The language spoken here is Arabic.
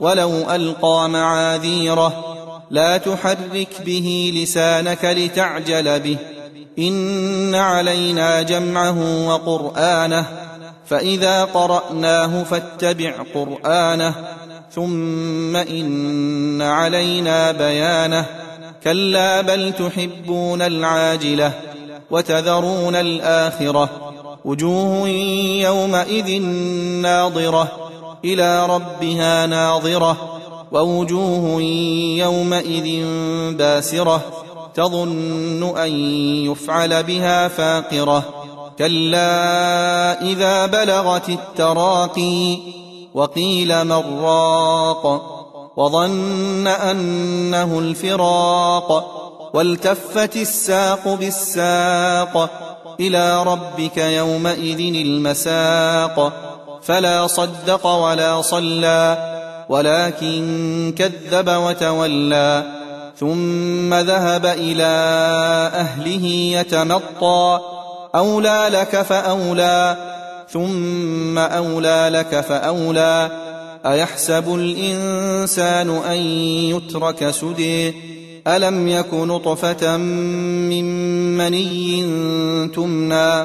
ولو ألقى معاذيره لا تحرك به لسانك لتعجل به. إن علينا جمعه وقرآنه فإذا قرأناه فاتبع قرآنه. ثم إن علينا بيانه كلا بل تحبون العاجلة وتذرون الآخرة. وجوه يومئذ ناضره إلى ربها ناظرة ووجوه يومئذ باسرة تظن أن يفعل بها فاقرة كلا إذا بلغت التراقي وقيل من راق وظن أنه الفراق والتفت الساق بالساق إلى ربك يومئذ المساق فلا صدق ولا صلى ولكن كذب وتولى ثم ذهب إلى أهله يتمطى أولى لك فأولى ثم أولى لك فأولى أيحسب الإنسان أن يترك سدي؟ ألم يك نطفة من مني تمنى؟